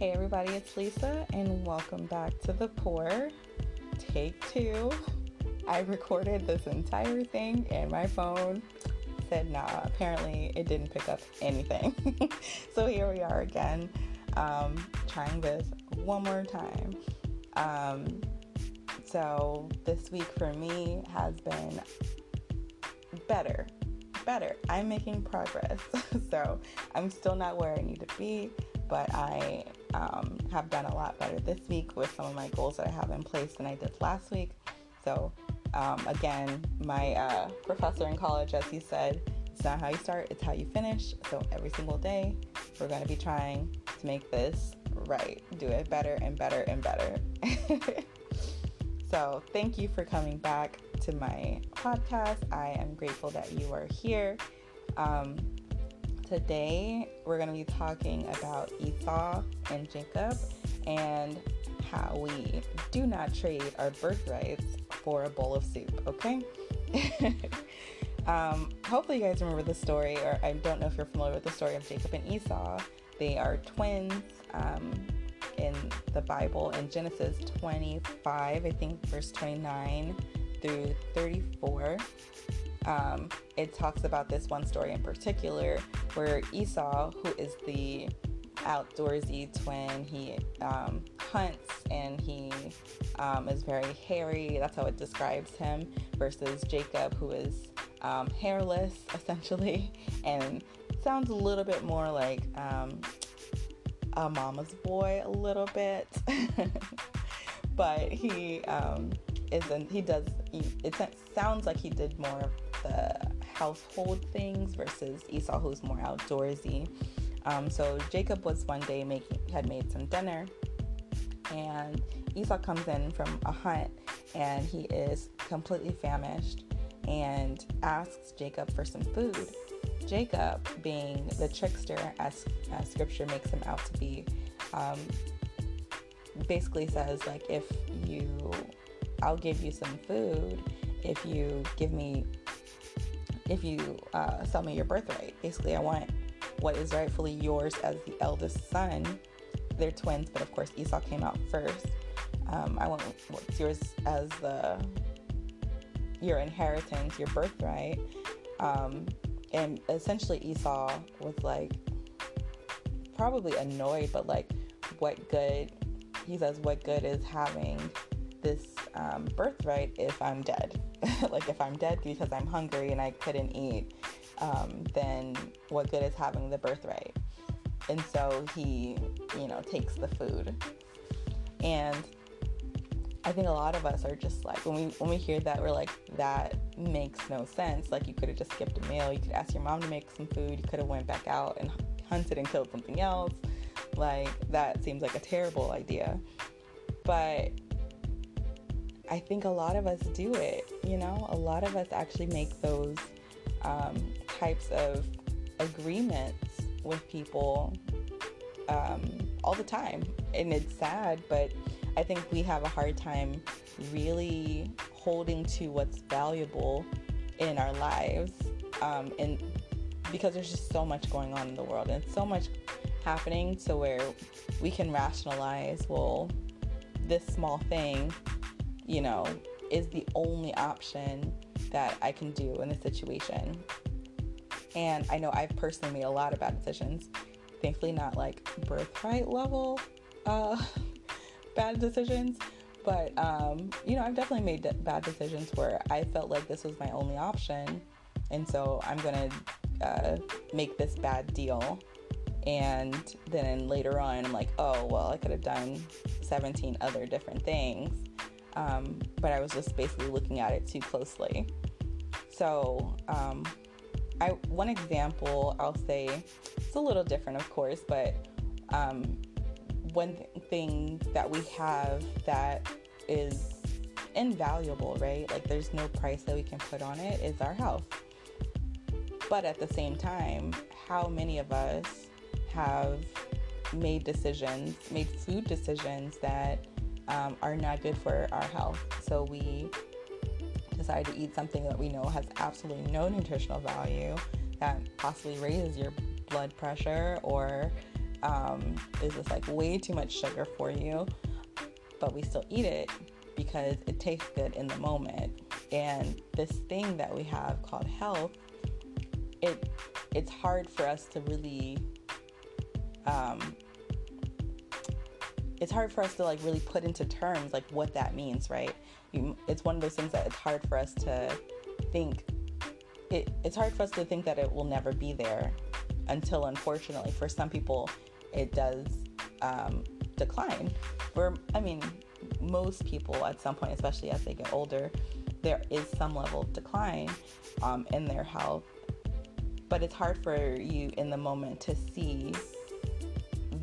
Hey everybody, it's Lisa, and welcome back to The Pour. Take two. I recorded this entire thing, and my phone said nah. Apparently, it didn't pick up anything. so here we are again, um, trying this one more time. Um, so this week for me has been better. Better. I'm making progress. so I'm still not where I need to be, but I um, have done a lot better this week with some of my goals that I have in place than I did last week. So, um, again, my uh, professor in college, as he said, it's not how you start, it's how you finish. So, every single day, we're going to be trying to make this right, do it better and better and better. so, thank you for coming back to my podcast. I am grateful that you are here. Um, today, we're going to be talking about Esau and Jacob and how we do not trade our birthrights for a bowl of soup, okay? um, hopefully, you guys remember the story, or I don't know if you're familiar with the story of Jacob and Esau. They are twins um, in the Bible in Genesis 25, I think, verse 29 through 34. Um, it talks about this one story in particular where Esau, who is the outdoorsy twin, he um, hunts and he um, is very hairy. That's how it describes him, versus Jacob, who is um, hairless essentially and sounds a little bit more like um, a mama's boy, a little bit. but he um, isn't, he does, he, it sounds like he did more the household things versus Esau, who's more outdoorsy. Um, so Jacob was one day making had made some dinner, and Esau comes in from a hunt, and he is completely famished, and asks Jacob for some food. Jacob, being the trickster, as, as Scripture makes him out to be, um, basically says like, if you, I'll give you some food if you give me if you uh, sell me your birthright. Basically, I want what is rightfully yours as the eldest son. They're twins, but of course, Esau came out first. Um, I want what's yours as the your inheritance, your birthright. Um, and essentially, Esau was like probably annoyed, but like, what good? He says, what good is having this um, birthright if I'm dead? like if I'm dead because I'm hungry and I couldn't eat, um, then what good is having the birthright? And so he, you know, takes the food. And I think a lot of us are just like when we when we hear that we're like that makes no sense. Like you could have just skipped a meal. You could ask your mom to make some food. You could have went back out and hunted and killed something else. Like that seems like a terrible idea. But I think a lot of us do it. You know, a lot of us actually make those um, types of agreements with people um, all the time. And it's sad, but I think we have a hard time really holding to what's valuable in our lives. Um, and because there's just so much going on in the world and so much happening to where we can rationalize, well, this small thing you know, is the only option that I can do in the situation. And I know I've personally made a lot of bad decisions. Thankfully, not like birthright level uh, bad decisions, but um, you know, I've definitely made bad decisions where I felt like this was my only option, and so I'm gonna uh, make this bad deal. And then later on, I'm like, oh well, I could have done 17 other different things um, but I was just basically looking at it too closely. So, um, I one example I'll say it's a little different, of course, but um, one th- thing that we have that is invaluable, right? Like there's no price that we can put on it is our health. But at the same time, how many of us have made decisions, made food decisions that um, are not good for our health. So we decide to eat something that we know has absolutely no nutritional value that possibly raises your blood pressure or um, is just like way too much sugar for you, but we still eat it because it tastes good in the moment. And this thing that we have called health, it it's hard for us to really um, it's hard for us to like really put into terms like what that means, right? You, it's one of those things that it's hard for us to think. It, it's hard for us to think that it will never be there until, unfortunately, for some people, it does um, decline. For I mean, most people at some point, especially as they get older, there is some level of decline um, in their health. But it's hard for you in the moment to see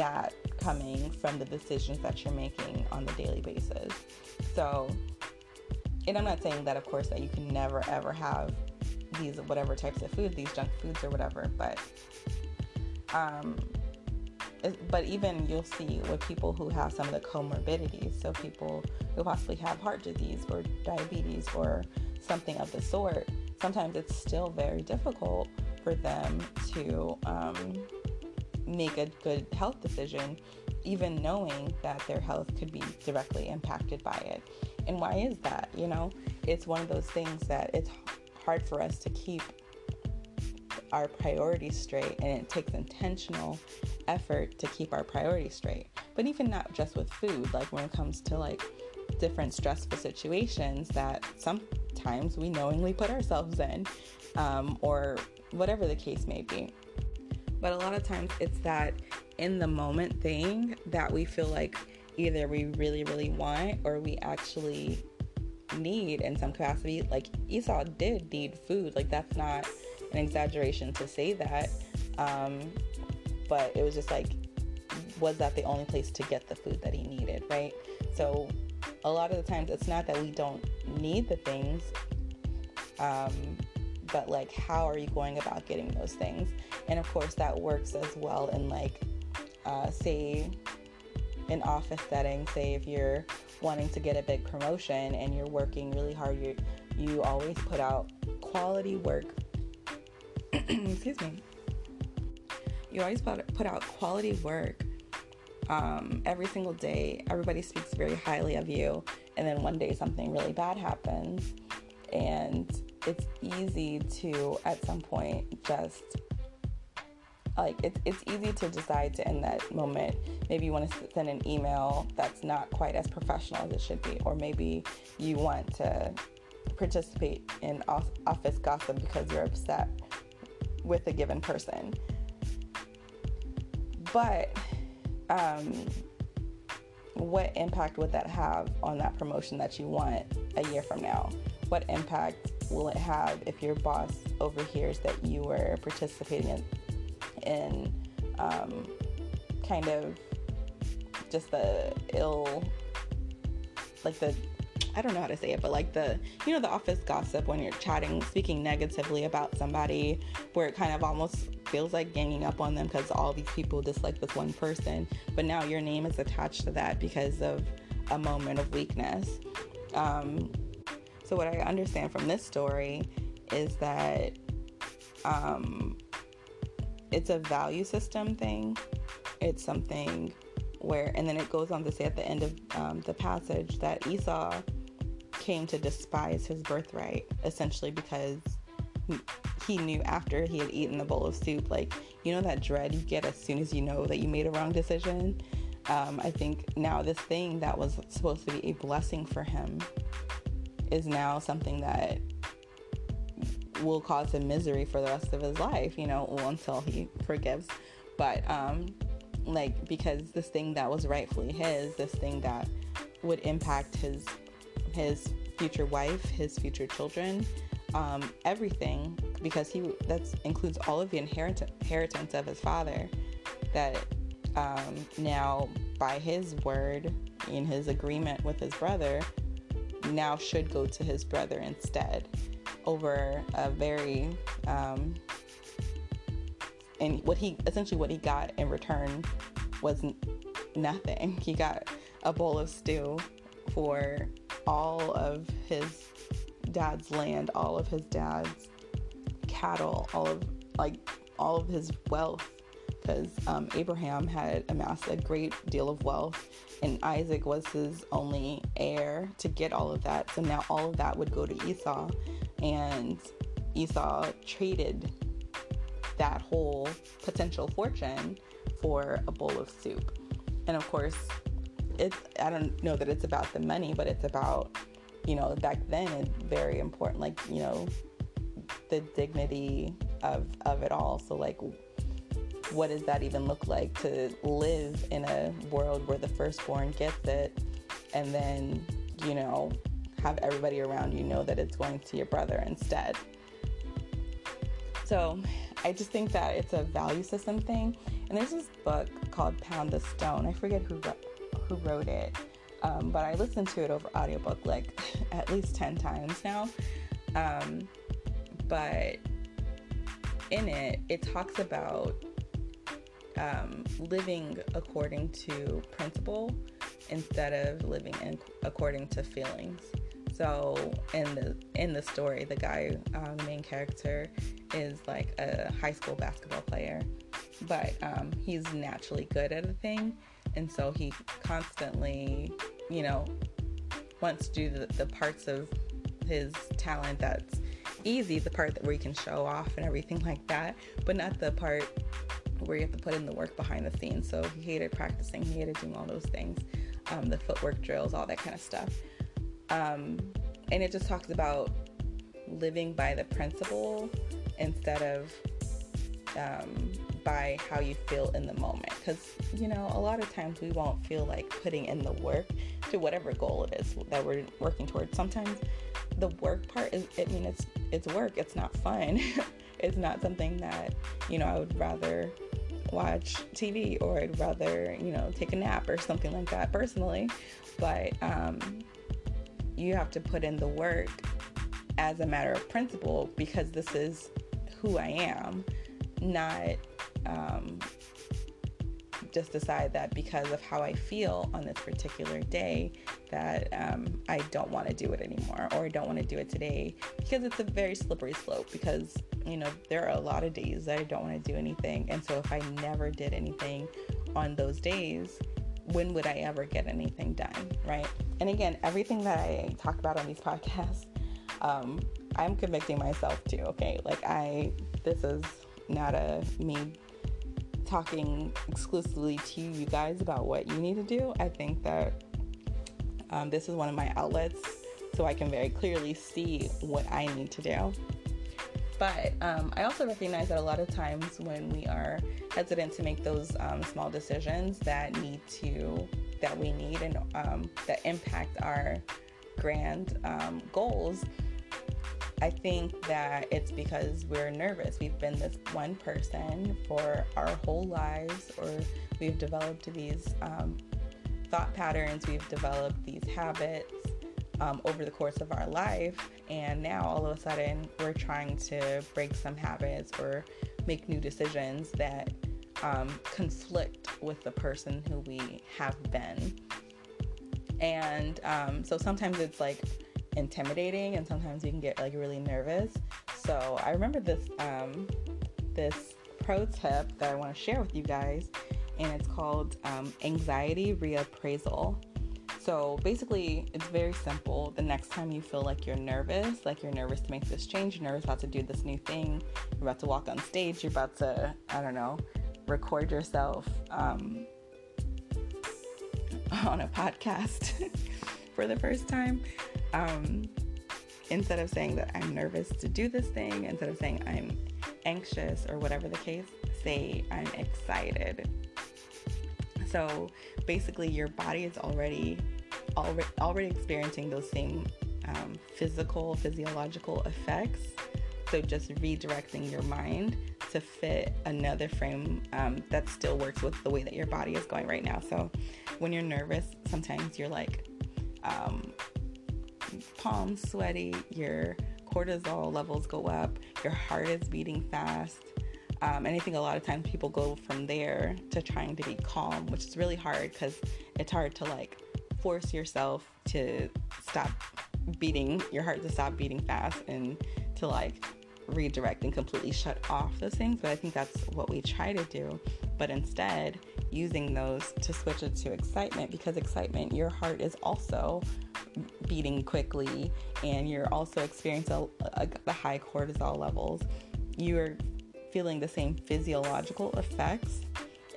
that coming from the decisions that you're making on the daily basis. So, and I'm not saying that, of course, that you can never ever have these whatever types of food, these junk foods or whatever, but um, but even you'll see with people who have some of the comorbidities, so people who possibly have heart disease or diabetes or something of the sort, sometimes it's still very difficult for them to um, make a good health decision, even knowing that their health could be directly impacted by it. And why is that? You know, it's one of those things that it's hard for us to keep our priorities straight and it takes intentional effort to keep our priorities straight but even not just with food like when it comes to like different stressful situations that sometimes we knowingly put ourselves in um, or whatever the case may be but a lot of times it's that in the moment thing that we feel like either we really really want or we actually need in some capacity like esau did need food like that's not an exaggeration to say that. Um, but it was just like, was that the only place to get the food that he needed, right? So a lot of the times it's not that we don't need the things, um, but like, how are you going about getting those things? And of course, that works as well in like, uh, say, an office setting. Say if you're wanting to get a big promotion and you're working really hard, you you always put out quality work excuse me, you always put out quality work um, every single day. Everybody speaks very highly of you, and then one day something really bad happens, and it's easy to at some point just like it's it's easy to decide to end that moment. Maybe you want to send an email that's not quite as professional as it should be, or maybe you want to participate in office gossip because you're upset with a given person. But um, what impact would that have on that promotion that you want a year from now? What impact will it have if your boss overhears that you were participating in, in um, kind of just the ill, like the I don't know how to say it, but like the, you know, the office gossip when you're chatting, speaking negatively about somebody, where it kind of almost feels like ganging up on them because all these people dislike this one person, but now your name is attached to that because of a moment of weakness. Um, so, what I understand from this story is that um, it's a value system thing. It's something where, and then it goes on to say at the end of um, the passage that Esau came to despise his birthright, essentially because he knew after he had eaten the bowl of soup, like, you know, that dread you get as soon as you know that you made a wrong decision. Um, I think now this thing that was supposed to be a blessing for him is now something that will cause him misery for the rest of his life, you know, until he forgives. But, um, like, because this thing that was rightfully his, this thing that would impact his his future wife, his future children, um, everything, because he that includes all of the inheritance of his father. That um, now, by his word, in his agreement with his brother, now should go to his brother instead, over a very um, and what he essentially what he got in return was nothing. He got a bowl of stew for all of his dad's land, all of his dad's cattle, all of like all of his wealth because um, Abraham had amassed a great deal of wealth, and Isaac was his only heir to get all of that. So now all of that would go to Esau, and Esau traded that whole potential fortune for a bowl of soup. And of course, it's I don't know that it's about the money, but it's about you know back then it's very important, like you know the dignity of of it all. So like what does that even look like to live in a world where the firstborn gets it and then, you know, have everybody around you know that it's going to your brother instead? So I just think that it's a value system thing. And there's this book called Pound the Stone. I forget who who wrote it, um, but I listened to it over audiobook like at least 10 times now. Um, but in it, it talks about um, living according to principle instead of living in, according to feelings. So in the in the story, the guy, um, main character, is like a high school basketball player, but um, he's naturally good at a thing, and so he constantly, you know, wants to do the, the parts of his talent that's easy, the part that where he can show off and everything like that, but not the part where you have to put in the work behind the scenes. So he hated practicing, he hated doing all those things, um, the footwork drills, all that kind of stuff. Um, and it just talks about living by the principle instead of um, by how you feel in the moment. Because, you know, a lot of times we won't feel like putting in the work to whatever goal it is that we're working towards. Sometimes the work part is, I mean, it's it's work. It's not fun. it's not something that you know I would rather watch TV or I'd rather you know take a nap or something like that personally. But um, you have to put in the work as a matter of principle because this is who I am, not um, just decide that because of how I feel on this particular day, that um, I don't want to do it anymore or I don't want to do it today because it's a very slippery slope. Because, you know, there are a lot of days that I don't want to do anything. And so if I never did anything on those days, when would I ever get anything done? Right. And again, everything that I talk about on these podcasts, um, I'm convicting myself too. Okay. Like, I, this is not a me talking exclusively to you guys about what you need to do. I think that um, this is one of my outlets so I can very clearly see what I need to do. But um, I also recognize that a lot of times when we are hesitant to make those um, small decisions that need to, that we need and um, that impact our grand um, goals, I think that it's because we're nervous. We've been this one person for our whole lives, or we've developed these um, thought patterns, we've developed these habits um, over the course of our life, and now all of a sudden we're trying to break some habits or make new decisions that um, conflict with the person who we have been. And um, so sometimes it's like, intimidating and sometimes you can get like really nervous. So I remember this um, this pro tip that I want to share with you guys, and it's called um, anxiety reappraisal. So basically, it's very simple. The next time you feel like you're nervous, like you're nervous to make this change, you're nervous about to do this new thing, you're about to walk on stage, you're about to, I don't know, record yourself um, on a podcast for the first time um, instead of saying that I'm nervous to do this thing, instead of saying I'm anxious or whatever the case, say I'm excited. So basically, your body is already already, already experiencing those same um, physical, physiological effects. So just redirecting your mind to fit another frame um, that still works with the way that your body is going right now. So when you're nervous, sometimes you're like um, palms sweaty, your cortisol levels go up, your heart is beating fast. Um, and I think a lot of times people go from there to trying to be calm, which is really hard because it's hard to like force yourself to stop beating your heart to stop beating fast and to like redirect and completely shut off those things, but I think that's what we try to do. But instead, using those to switch it to excitement because excitement, your heart is also beating quickly and you're also experiencing the high cortisol levels. You're feeling the same physiological effects.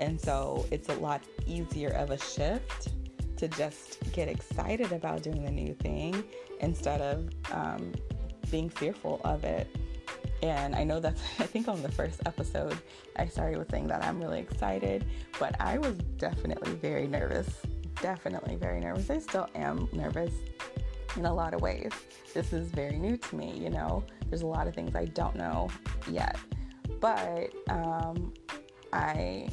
And so it's a lot easier of a shift to just get excited about doing the new thing instead of um, being fearful of it. And I know that's, I think on the first episode, I started with saying that I'm really excited, but I was definitely very nervous. Definitely very nervous. I still am nervous in a lot of ways. This is very new to me, you know, there's a lot of things I don't know yet. But um, I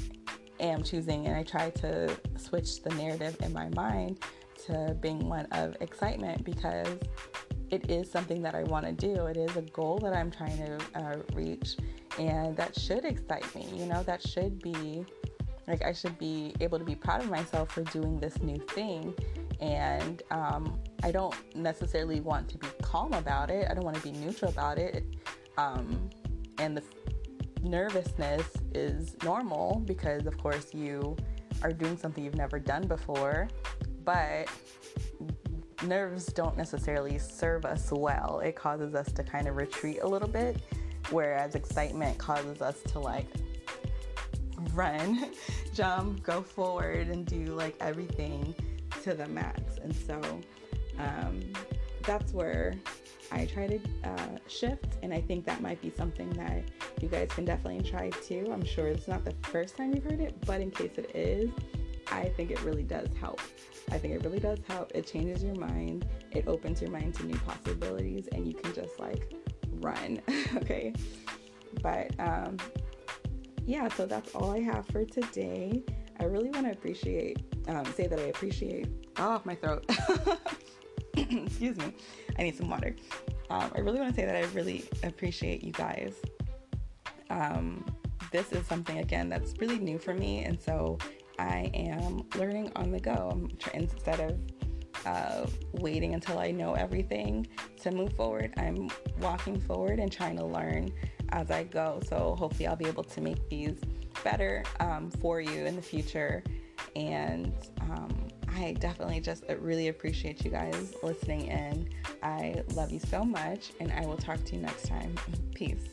am choosing and I try to switch the narrative in my mind to being one of excitement because it is something that I want to do. It is a goal that I'm trying to uh, reach, and that should excite me. You know, that should be like I should be able to be proud of myself for doing this new thing. And um, I don't necessarily want to be calm about it. I don't want to be neutral about it. Um, and the nervousness is normal because, of course, you are doing something you've never done before. But nerves don't necessarily serve us well. It causes us to kind of retreat a little bit, whereas excitement causes us to like run, jump, go forward, and do like everything to the max. And so um, that's where I try to uh, shift, and I think that might be something that you guys can definitely try too. I'm sure it's not the first time you've heard it, but in case it is, I think it really does help. I think it really does help. It changes your mind, it opens your mind to new possibilities, and you can just like run. okay. But um, yeah, so that's all I have for today. I really want to appreciate, um, say that I appreciate, oh, my throat. Excuse me. I need some water. Um, I really want to say that I really appreciate you guys. Um, this is something, again, that's really new for me. And so I am learning on the go. I'm instead of uh, waiting until I know everything to move forward, I'm walking forward and trying to learn as I go. So hopefully, I'll be able to make these better um, for you in the future. And um, I definitely just really appreciate you guys listening in. I love you so much, and I will talk to you next time. Peace.